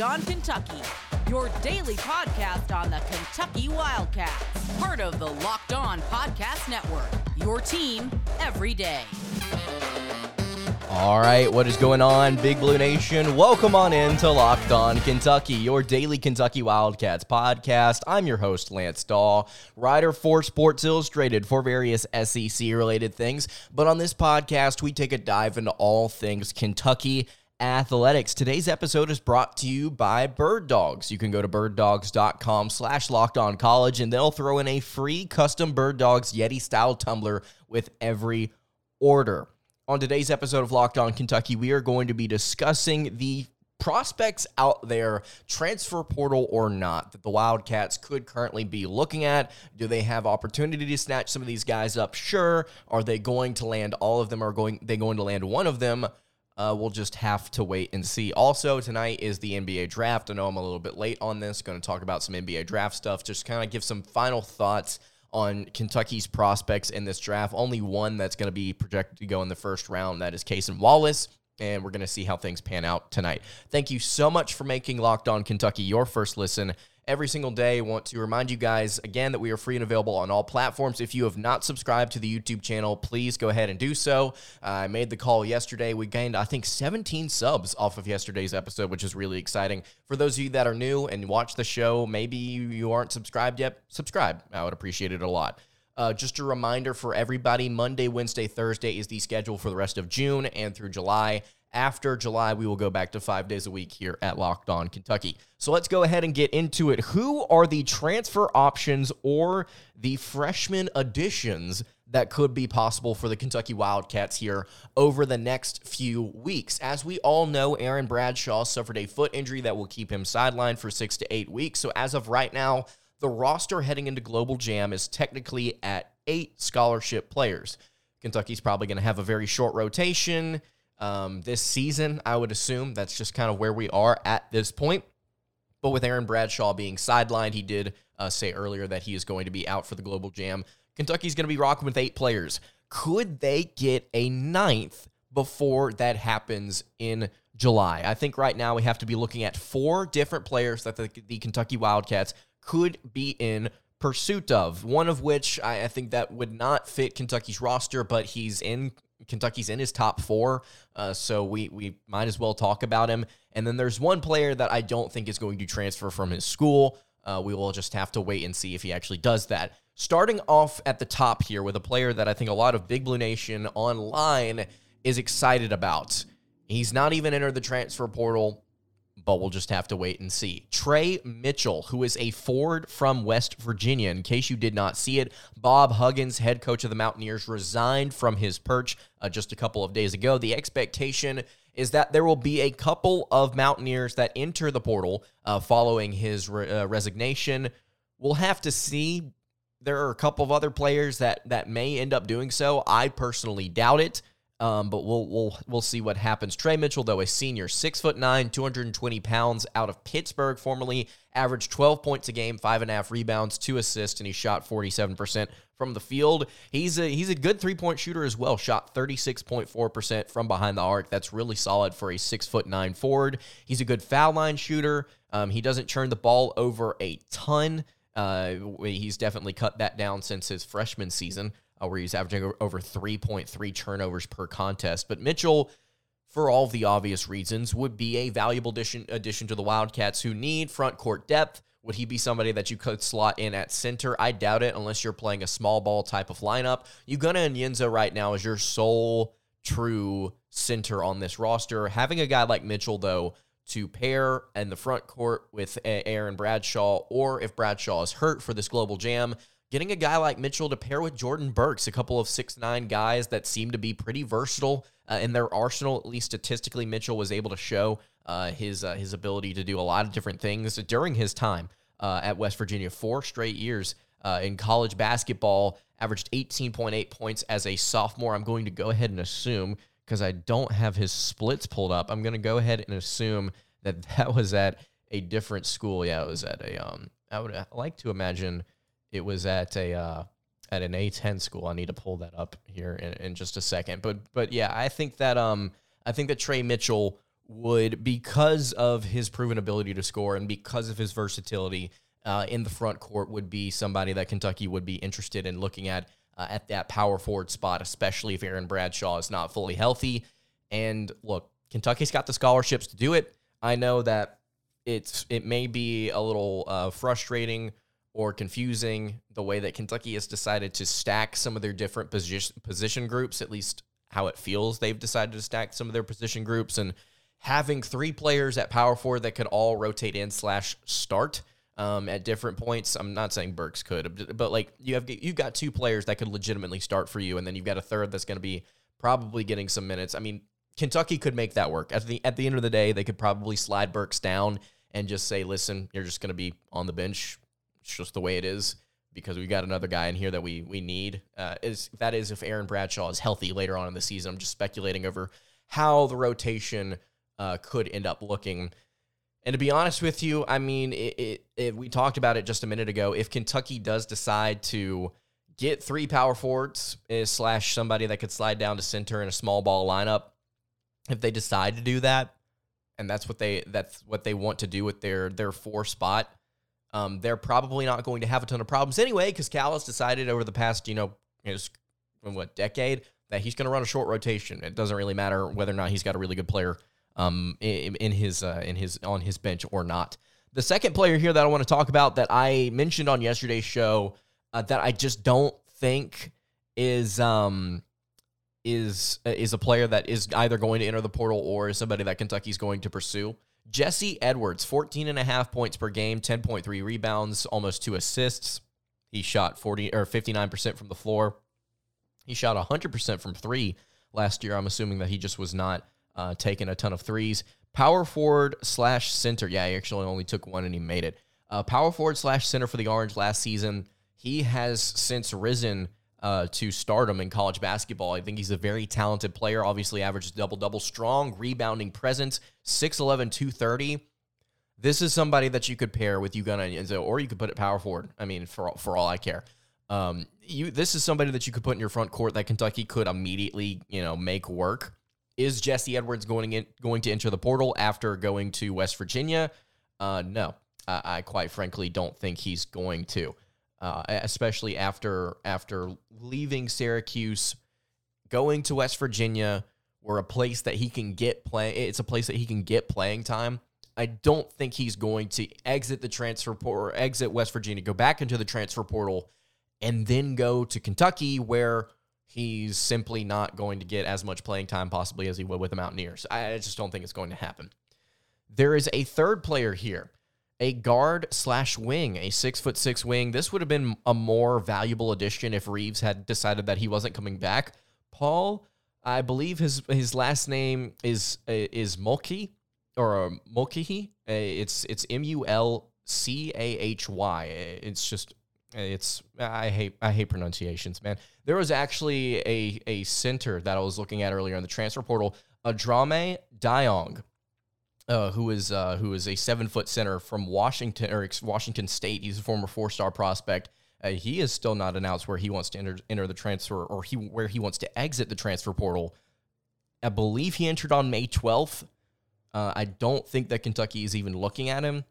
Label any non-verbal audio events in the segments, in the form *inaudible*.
On Kentucky, your daily podcast on the Kentucky Wildcats. Part of the Locked On Podcast Network, your team every day. All right, what is going on, Big Blue Nation? Welcome on in to Locked On Kentucky, your daily Kentucky Wildcats podcast. I'm your host, Lance Dawe, writer for Sports Illustrated for various SEC related things. But on this podcast, we take a dive into all things Kentucky athletics. Today's episode is brought to you by Bird Dogs. You can go to birddogs.com slash locked on college and they'll throw in a free custom Bird Dogs Yeti style tumbler with every order. On today's episode of Locked On Kentucky, we are going to be discussing the prospects out there, transfer portal or not, that the Wildcats could currently be looking at. Do they have opportunity to snatch some of these guys up? Sure. Are they going to land all of them? Are going they going to land one of them? Uh, we'll just have to wait and see. Also, tonight is the NBA draft. I know I'm a little bit late on this. Going to talk about some NBA draft stuff. Just kind of give some final thoughts on Kentucky's prospects in this draft. Only one that's going to be projected to go in the first round. That is Cason Wallace. And we're going to see how things pan out tonight. Thank you so much for making Locked On Kentucky your first listen every single day. Want to remind you guys again that we are free and available on all platforms. If you have not subscribed to the YouTube channel, please go ahead and do so. Uh, I made the call yesterday. We gained, I think, 17 subs off of yesterday's episode, which is really exciting. For those of you that are new and watch the show, maybe you aren't subscribed yet, subscribe. I would appreciate it a lot. Uh, just a reminder for everybody Monday, Wednesday, Thursday is the schedule for the rest of June and through July. After July, we will go back to five days a week here at Locked On Kentucky. So let's go ahead and get into it. Who are the transfer options or the freshman additions that could be possible for the Kentucky Wildcats here over the next few weeks? As we all know, Aaron Bradshaw suffered a foot injury that will keep him sidelined for six to eight weeks. So as of right now, the roster heading into Global Jam is technically at eight scholarship players. Kentucky's probably going to have a very short rotation um, this season. I would assume that's just kind of where we are at this point. But with Aaron Bradshaw being sidelined, he did uh, say earlier that he is going to be out for the Global Jam. Kentucky's going to be rocking with eight players. Could they get a ninth before that happens in July? I think right now we have to be looking at four different players that the, the Kentucky Wildcats could be in pursuit of. One of which I, I think that would not fit Kentucky's roster, but he's in Kentucky's in his top four, uh, so we we might as well talk about him. And then there's one player that I don't think is going to transfer from his school. Uh, we will just have to wait and see if he actually does that. Starting off at the top here with a player that I think a lot of Big Blue Nation online is excited about. He's not even entered the transfer portal but we'll just have to wait and see. Tre Mitchell, who is a Ford from West Virginia, in case you did not see it, Bob Huggins, head coach of the Mountaineers, resigned from his perch uh, just a couple of days ago. The expectation is that there will be a couple of Mountaineers that enter the portal uh, following his re- uh, resignation. We'll have to see. There are a couple of other players that that may end up doing so. I personally doubt it. Um, but we'll we'll we'll see what happens. Tre Mitchell, though, a senior, six foot nine, 220 pounds, out of Pittsburgh, formerly averaged 12 points a game, five and a half rebounds, two assists, and he shot 47 percent from the field. He's a he's a good three point shooter as well. Shot 36.4 percent from behind the arc. That's really solid for a six foot nine forward. He's a good foul line shooter. Um, he doesn't turn the ball over a ton. Uh, he's definitely cut that down since his freshman season uh, where he's averaging over 3.3 turnovers per contest. But Mitchell, for all the obvious reasons, would be a valuable addition, addition to the Wildcats who need front court depth. Would he be somebody that you could slot in at center? I doubt it unless you're playing a small ball type of lineup. Ugonna Onyenso right now is your sole true center on this roster. Having a guy like Mitchell, though, to pair in the front court with Aaron Bradshaw, or if Bradshaw is hurt for this global jam, getting a guy like Mitchell to pair with Jordan Burks, a couple of six nine guys that seem to be pretty versatile uh, in their arsenal. At least statistically, Mitchell was able to show uh, his uh, his ability to do a lot of different things during his time uh, at West Virginia. Four straight years uh, in college basketball, averaged 18.8 points as a sophomore. I'm going to go ahead and assume because I don't have his splits pulled up. I'm going to go ahead and assume that *laughs* that was at a different school. Yeah, it was at a um. I would like to imagine it was at a uh, at an A10 school. I need to pull that up here in, in just a second. But but yeah, I think that um I think that Tre Mitchell would, because of his proven ability to score and because of his versatility uh, in the front court, would be somebody that Kentucky would be interested in looking at uh, at that power forward spot, especially if Aaron Bradshaw is not fully healthy. And look, Kentucky's got the scholarships to do it. I know that it's it may be a little uh, frustrating or confusing the way that Kentucky has decided to stack some of their different position position groups, at least how it feels they've decided to stack some of their position groups and having three players at power four that could all rotate in slash start um, at different points. I'm not saying Burks could, but like you have you've got two players that could legitimately start for you, and then you've got a third that's going to be probably getting some minutes. I mean, Kentucky could make that work. At the at the end of the day, they could probably slide Burks down and just say, "Listen, you're just going to be on the bench. It's just the way it is." Because we got another guy in here that we we need. Uh, is that is if Aaron Bradshaw is healthy later on in the season. I'm just speculating over how the rotation uh, could end up looking. And to be honest with you, I mean, it, it, it, we talked about it just a minute ago. If Kentucky does decide to get three power forwards eh, slash somebody that could slide down to center in a small ball lineup, if they decide to do that, and that's what they that's what they want to do with their their four spot, um, they're probably not going to have a ton of problems anyway because Cal has decided over the past you know his, what decade that he's going to run a short rotation. It doesn't really matter whether or not he's got a really good player um, in, in his uh, in his on his bench or not. The second player here that I want to talk about that I mentioned on yesterday's show uh, that I just don't think is um is uh, is a player that is either going to enter the portal or is somebody that Kentucky's going to pursue. Jesse Edwards, 14 and a half points per game, 10.3 rebounds, almost two assists. He shot 40 or 59% from the floor. He shot 100% from 3 last year. I'm assuming that he just was not uh, taking a ton of threes. Power forward slash center. Yeah, he actually only took one and he made it. Uh, power forward slash center for the Orange last season. He has since risen uh, to stardom in college basketball. I think he's a very talented player. Obviously, averages double double, strong rebounding presence, 6'11, 230. This is somebody that you could pair with Ugonna or you could put it power forward. I mean, for for all I care. Um, you this is somebody that you could put in your front court that Kentucky could immediately, you know, make work. Is Jesse Edwards going in, going to enter the portal after going to West Virginia? Uh, no, I, I quite frankly don't think he's going to uh, especially after after leaving Syracuse, going to West Virginia, where a place that he can get play. It's a place that he can get playing time. I don't think he's going to exit the transfer portal, or exit West Virginia, go back into the transfer portal, and then go to Kentucky, where he's simply not going to get as much playing time possibly as he would with the Mountaineers. I just don't think it's going to happen. There is a third player here a guard slash wing, a six foot six wing. This would have been a more valuable addition if Reeves had decided that he wasn't coming back. Paul, I believe his his last name is is Mulkey or uh, Mulcahy. Uh, it's it's M U L C A H Y. It's just it's I hate I hate pronunciations, man. There was actually a a center that I was looking at earlier in the transfer portal, Adrame Diongue uh, who is uh, who is a seven foot center from Washington or Washington State. He's a former four star prospect. Uh, he is still not announced where he wants to enter, enter the transfer or he where he wants to exit the transfer portal. I believe he entered on May twelfth. Uh, I don't think that Kentucky is even looking at him,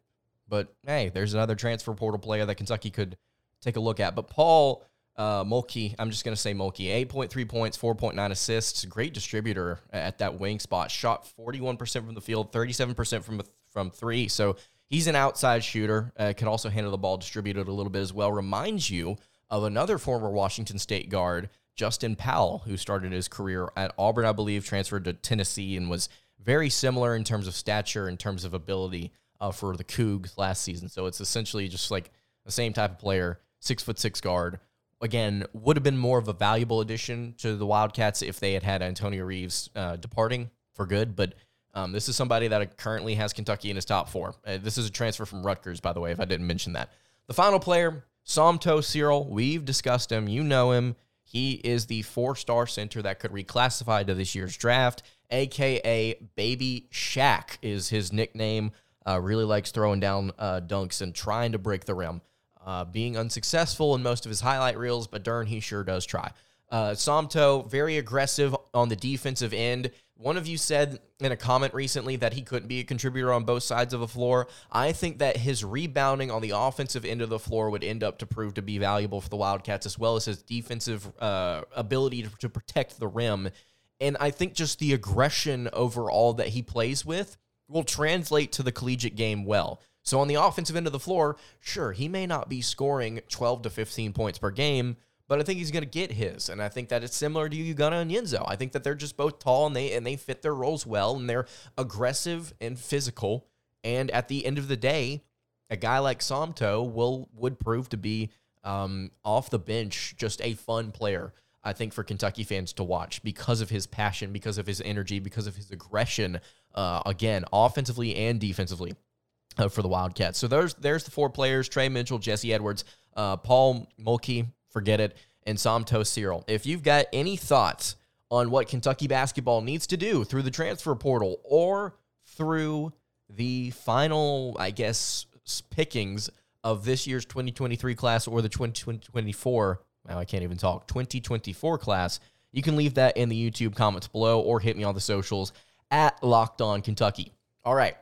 but hey, there's another transfer portal player that Kentucky could take a look at. But Paul uh, Mulkey, I'm just going to say Mulkey, 8.3 points, 4.9 assists, great distributor at that wing spot. Shot 41% from the field, 37% from from three. So he's an outside shooter. Uh, can also handle the ball distributed a little bit as well. Reminds you of another former Washington State guard, Justin Powell, who started his career at Auburn, I believe, transferred to Tennessee, and was very similar in terms of stature, in terms of ability uh, for the Cougs last season. So it's essentially just like the same type of player, six foot six guard again, would have been more of a valuable addition to the Wildcats if they had had Antonio Reeves uh, departing for good. But um, this is somebody that currently has Kentucky in his top four. Uh, this is a transfer from Rutgers, by the way, if I didn't mention that. The final player, Somto Cyril. We've discussed him. You know him. He is the four star center that could reclassify to this year's draft, aka Baby Shaq is his nickname. Uh, really likes throwing down uh, dunks and trying to break the rim uh, being unsuccessful in most of his highlight reels, but darn, he sure does try. Uh, Somto, very aggressive on the defensive end, One of you said in a comment recently that he couldn't be a contributor on both sides of the floor. I think that his rebounding on the offensive end of the floor would end up to prove to be valuable for the Wildcats, as well as his defensive uh, ability to, to protect the rim. And I think just the aggression overall that he plays with will translate to the collegiate game well. So on the offensive end of the floor, sure, he may not be scoring 12 to 15 points per game, but I think he's going to get his. And I think that it's similar to Ugonna Onyenso. I think that they're just both tall and they and they fit their roles well and they're aggressive and physical. And at the end of the day, a guy like Somto will would prove to be um, off the bench just a fun player. I think for Kentucky fans to watch because of his passion, because of his energy, because of his aggression. Uh, again, offensively and defensively uh, for the Wildcats. So there's there's the four players: Tre Mitchell, Jesse Edwards, uh, Paul Mulkey, forget it, and Somto Cyril. If you've got any thoughts on what Kentucky basketball needs to do through the transfer portal or through the final, I guess, pickings of this year's 2023 class or the 2024, now I can't even talk, 2024 class, you can leave that in the YouTube comments below or hit me on the socials at Locked On Kentucky. All right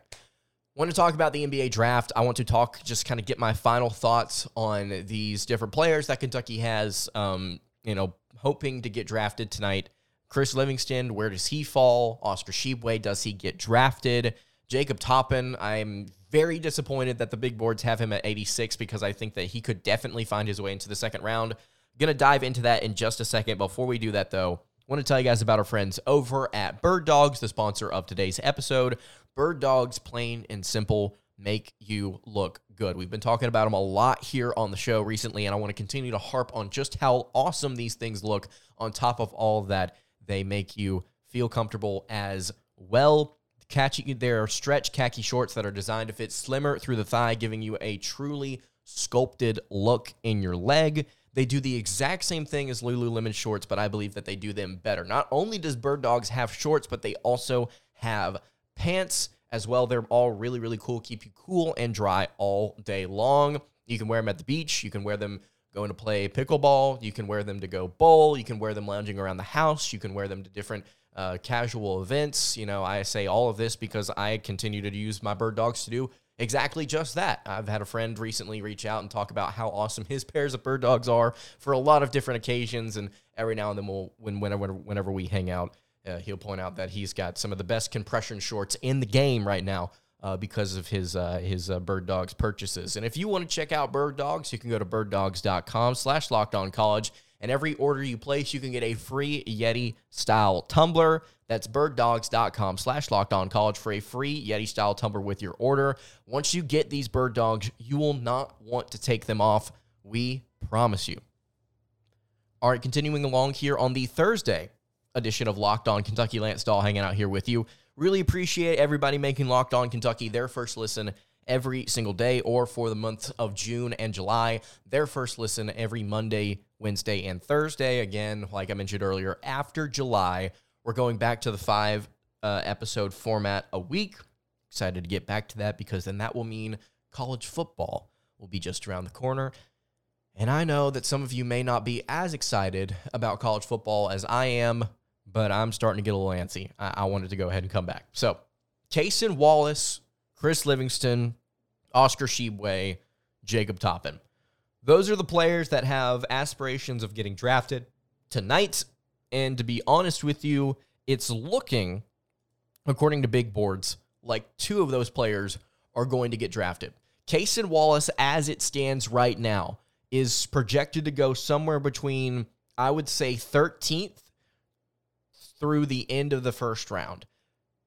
want to talk about the NBA draft. I want to talk, just kind of get my final thoughts on these different players that Kentucky has, um, you know, hoping to get drafted tonight. Chris Livingston, where does he fall? Oscar Tshiebwe, does he get drafted? Jacob Toppin, I'm very disappointed that the big boards have him at 86 because I think that he could definitely find his way into the second round. To dive into that in just a second. Before we do that, though, want to tell you guys about our friends over at Bird Dogs, the sponsor of today's episode. Bird Dogs, plain and simple, make you look good. We've been talking about them a lot here on the show recently, and I want to continue to harp on just how awesome these things look. On top of all that, they make you feel comfortable as well. Khaki, there are stretch khaki shorts that are designed to fit slimmer through the thigh, giving you a truly sculpted look in your leg. They do the exact same thing as Lululemon shorts, but I believe that they do them better. Not only does Bird Dogs have shorts, but they also have pants as well. They're all really, really cool, keep you cool and dry all day long. You can wear them at the beach. You can wear them going to play pickleball. You can wear them to go bowl. You can wear them lounging around the house. You can wear them to different uh, casual events. You know, I say all of this because I continue to use my bird dogs to do exactly just that. I've had a friend recently reach out and talk about how awesome his pairs of bird dogs are for a lot of different occasions. And every now and then we'll, when, whenever, whenever we hang out, uh, he'll point out that he's got some of the best compression shorts in the game right now uh, because of his uh, his uh, Bird Dogs purchases. And if you want to check out Bird Dogs, you can go to birddogs.com slash locked on college. And every order you place, you can get a free Yeti style tumbler. That's birddogs.com slash locked on college for a free Yeti style tumbler with your order. Once you get these bird dogs, you will not want to take them off. We promise you. All right, continuing along here on the Thursday edition of Locked On Kentucky. Lance Dawe hanging out here with you. Really appreciate everybody making Locked On Kentucky their first listen every single day, or for the month of June and July, their first listen every Monday, Wednesday, and Thursday. Again, like I mentioned earlier, after July, we're going back to the five uh, episode format a week. Excited to get back to that because then that will mean college football will be just around the corner. And I know that some of you may not be as excited about college football as I am, but I'm starting to get a little antsy. I, I wanted to go ahead and come back. So, Cason Wallace, Chris Livingston, Oscar Tshiebwe, Jacob Toppin. Those are the players that have aspirations of getting drafted tonight. And to be honest with you, it's looking, according to big boards, like two of those players are going to get drafted. Cason Wallace, as it stands right now, is projected to go somewhere between, I would say, 13th through the end of the first round.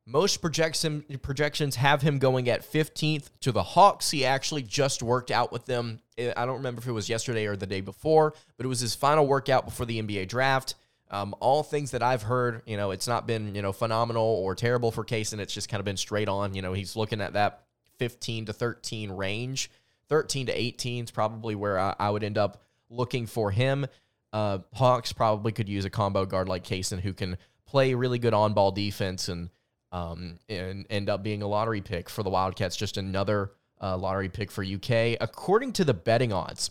Most projection, projections have him going at 15th to the Hawks. He actually just worked out with them. I don't remember if it was yesterday or the day before, but it was his final workout before the NBA draft. Um, all things that I've heard, you know, it's not been, you know, phenomenal or terrible for and it's just kind of been straight on. You know, he's looking at that 15 to 13 range. 13 to 18 is probably where I, I would end up looking for him. Uh, Hawks probably could use a combo guard like Cason who can play really good on ball defense and um, and end up being a lottery pick for the Wildcats. Just another uh, lottery pick for UK, according to the betting odds.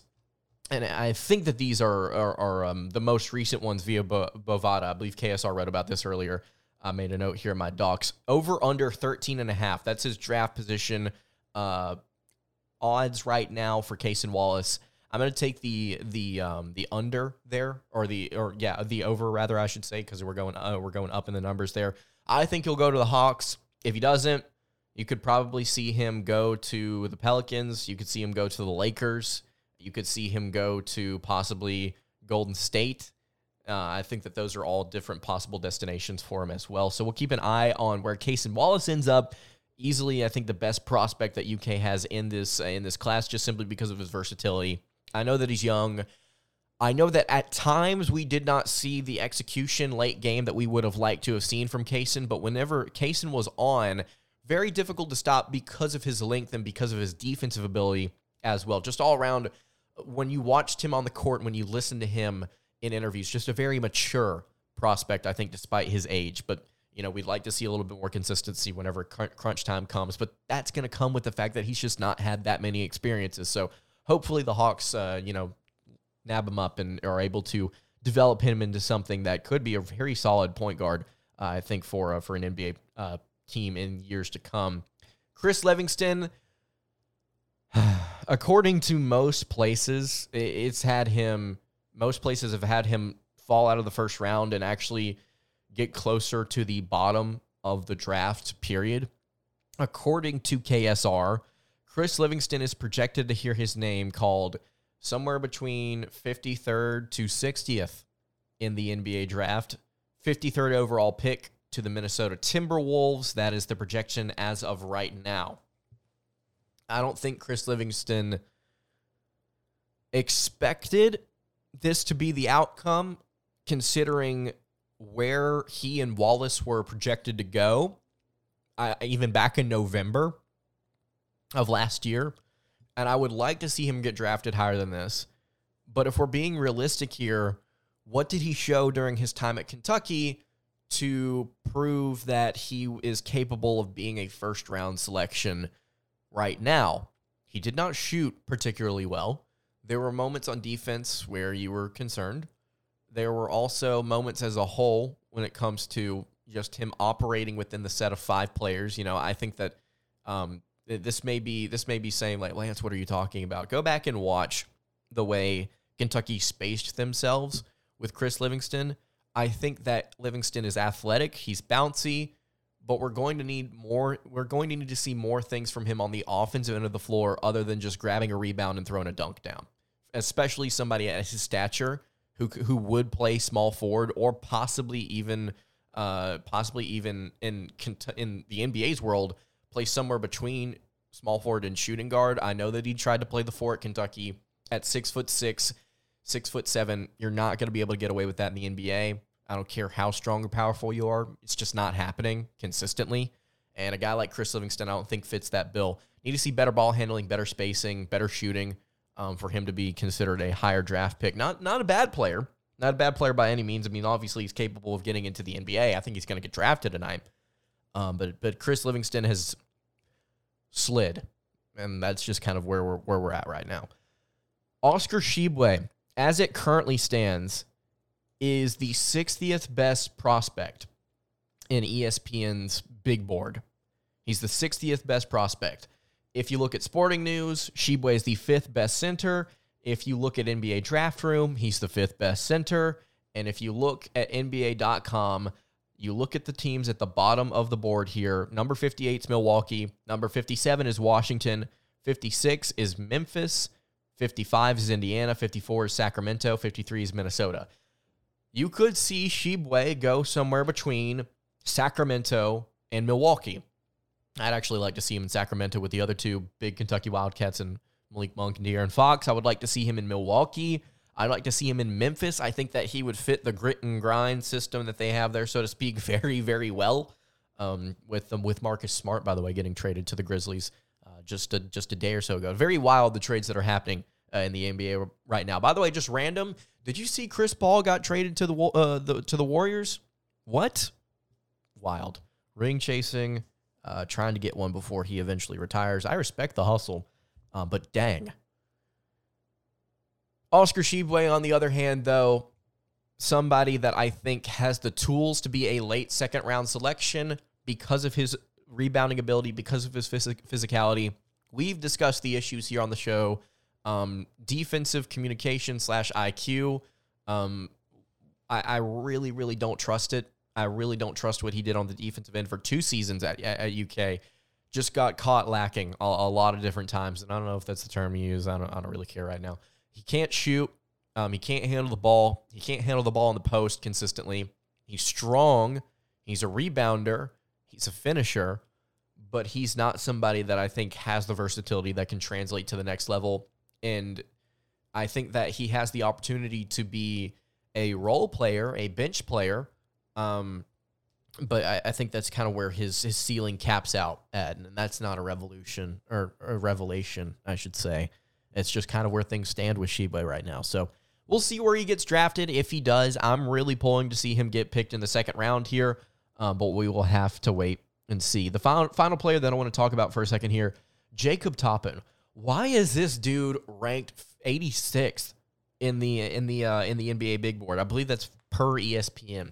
And I think that these are are, are um, the most recent ones via Bo- Bovada. I believe KSR read about this earlier. I made a note here in my docs. Over under 13 and a half. That's his draft position uh, odds right now for Cason Wallace. I'm going to take the the um, the under there or the or yeah the over rather I should say because we're going uh, we're going up in the numbers there. I think he'll go to the Hawks. If he doesn't, you could probably see him go to the Pelicans. You could see him go to the Lakers. You could see him go to possibly Golden State. Uh, I think that those are all different possible destinations for him as well. So we'll keep an eye on where Cason Wallace ends up. Easily, I think the best prospect that UK has in this uh, in this class, just simply because of his versatility. I know that he's young. I know that at times we did not see the execution late game that we would have liked to have seen from Cason, but whenever Cason was on, very difficult to stop because of his length and because of his defensive ability as well. Just all around, when you watched him on the court, when you listened to him in interviews, just a very mature prospect, I think, despite his age. But, you know, we'd like to see a little bit more consistency whenever crunch time comes. But that's going to come with the fact that he's just not had that many experiences. So hopefully the Hawks, uh, you know, nab him up and are able to develop him into something that could be a very solid point guard, uh, I think, for, uh, for an NBA uh, team in years to come. Chris Livingston, *sighs* according to most places, it's had him, most places have had him fall out of the first round and actually get closer to the bottom of the draft period. According to KSR, Chris Livingston is projected to hear his name called somewhere between 53rd to 60th in the NBA draft. 53rd overall pick to the Minnesota Timberwolves. That is the projection as of right now. I don't think Chris Livingston expected this to be the outcome, considering where he and Wallace were projected to go, uh, even back in November of last year. And I would like to see him get drafted higher than this. But if we're being realistic here, what did he show during his time at Kentucky to prove that he is capable of being a first round selection right now. He did not shoot particularly well. There were moments on defense where you were concerned. There were also moments as a whole when it comes to just him operating within the set of five players. You know, I think that um, this may be this may be saying like Lance, what are you talking about? Go back and watch the way Kentucky spaced themselves with Chris Livingston I think that Livingston is athletic. He's bouncy, but we're going to need more. We're going to need to see more things from him on the offensive end of the floor other than just grabbing a rebound and throwing a dunk down. Especially somebody at his stature who who would play small forward or possibly even uh, possibly even in in the NBA's world play somewhere between small forward and shooting guard. I know that he tried to play the four at Kentucky at six foot six six foot seven, you're not going to be able to get away with that in the NBA. I don't care how strong or powerful you are. It's just not happening consistently. And a guy like Chris Livingston, I don't think fits that bill. Need to see better ball handling, better spacing, better shooting um, for him to be considered a higher draft pick. Not not a bad player, not a bad player by any means. I mean, obviously he's capable of getting into the NBA. I think he's going to get drafted tonight. Um, but but Chris Livingston has slid, and that's just kind of where we're where we're at right now. Oscar Tshiebwe as it currently stands, is the 60th best prospect in ESPN's big board. He's the 60th best prospect. If you look at Sporting News, Tshiebwe is the fifth best center. If you look at NBA Draft Room, he's the fifth best center. And if you look at NBA.com, you look at the teams at the bottom of the board here. Number 58 is Milwaukee. Number 57 is Washington. 56 is Memphis. 55 is Indiana, 54 is Sacramento, 53 is Minnesota. You could see Tshiebwe go somewhere between Sacramento and Milwaukee. I'd actually like to see him in Sacramento with the other two big Kentucky Wildcats and Malik Monk and De'Aaron Fox. I would like to see him in Milwaukee. I'd like to see him in Memphis. I think that he would fit the grit and grind system that they have there, so to speak, *laughs* very, very well. Um, with them, with Marcus Smart, by the way, getting traded to the Grizzlies just a, just a day or so ago. Very wild the trades that are happening uh, in the NBA right now. By the way, just random. Did you see Chris Paul got traded to the, uh, the to the Warriors? What? Wild ring chasing, uh, trying to get one before he eventually retires. I respect the hustle, um, but dang. Oscar Tshiebwe, on the other hand, though, somebody that I think has the tools to be a late second round selection because of his rebounding ability, because of his phys- physicality. We've discussed the issues here on the show. Um, defensive communication slash IQ. Um, I, I really, really don't trust it. I really don't trust what he did on the defensive end for two seasons at, at UK. Just got caught lacking a, a lot of different times. And I don't know if that's the term you use. I don't, I don't really care right now. He can't shoot. Um, he can't handle the ball. He can't handle the ball in the post consistently. He's strong. He's a rebounder. He's a finisher, but he's not somebody that I think has the versatility that can translate to the next level. And I think that he has the opportunity to be a role player, a bench player. Um, but I, I, think that's kind of where his his ceiling caps out at, and that's not a revolution or a revelation, I should say. It's just kind of where things stand with Tshiebwe right now. So we'll see where he gets drafted. If he does, I'm really pulling to see him get picked in the second round here, uh, but we will have to wait and see. The final final player that I want to talk about for a second here, Jacob Toppin. Why is this dude ranked 86th in the in the uh, in the NBA Big Board? I believe that's per ESPN.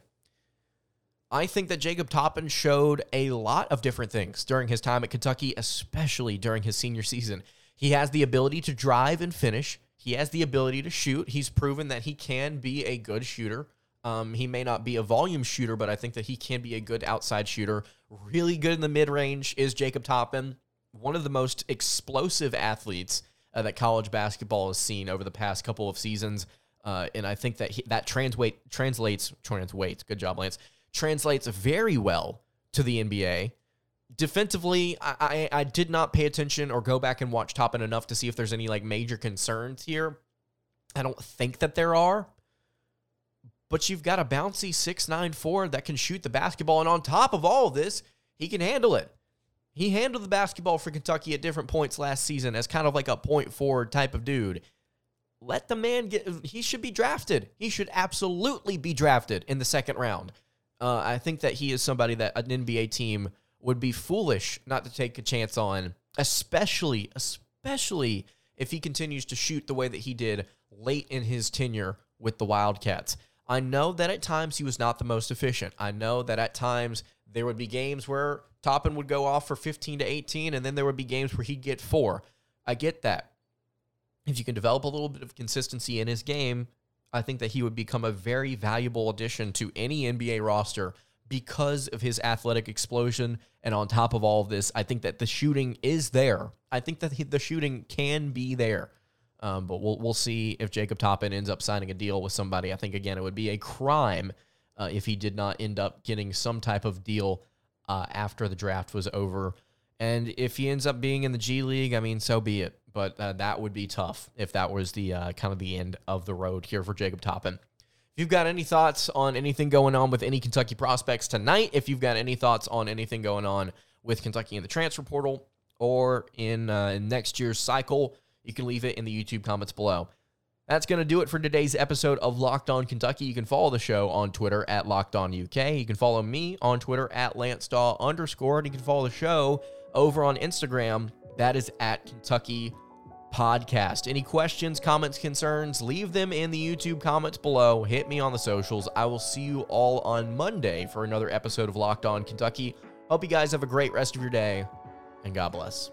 I think that Jacob Toppin showed a lot of different things during his time at Kentucky, especially during his senior season. He has the ability to drive and finish. He has the ability to shoot. He's proven that he can be a good shooter. Um, he may not be a volume shooter, but I think that he can be a good outside shooter. Really good in the mid range is Jacob Toppin, one of the most explosive athletes uh, that college basketball has seen over the past couple of seasons. Uh, and I think that he, that translate, translates, translates, good job, Lance, translates very well to the NBA defensively, I, I, I did not pay attention or go back and watch Toppin enough to see if there's any like major concerns here. I don't think that there are. But you've got a bouncy six nine four that can shoot the basketball, and on top of all of this, he can handle it. He handled the basketball for Kentucky at different points last season as kind of like a point forward type of dude. Let the man get. He should be drafted. He should absolutely be drafted in the second round. Uh, I think that he is somebody that an NBA team would be foolish not to take a chance on, especially, especially if he continues to shoot the way that he did late in his tenure with the Wildcats. I know that at times he was not the most efficient. I know that at times there would be games where Toppin would go off for 15 to 18, and then there would be games where he'd get four. I get that. If you can develop a little bit of consistency in his game, I think that he would become a very valuable addition to any NBA roster because of his athletic explosion. And on top of all of this, I think that the shooting is there. I think that the shooting can be there. Um, but we'll we'll see if Jacob Toppin ends up signing a deal with somebody. I think again it would be a crime uh, if he did not end up getting some type of deal uh, after the draft was over. And if he ends up being in the G League, I mean, so be it. But uh, that would be tough if that was the uh, kind of the end of the road here for Jacob Toppin. If you've got any thoughts on anything going on with any Kentucky prospects tonight, if you've got any thoughts on anything going on with Kentucky in the transfer portal or in, uh, in next year's cycle, you can leave it in the YouTube comments below. That's going to do it for today's episode of Locked On Kentucky. You can follow the show on Twitter at Locked On UK. You can follow me on Twitter at Lance Dawe underscore. And you can follow the show over on Instagram. That is at Kentucky podcast. Any questions, comments, concerns, leave them in the YouTube comments below. Hit me on the socials. I will see you all on Monday for another episode of Locked On Kentucky. Hope you guys have a great rest of your day, and God bless.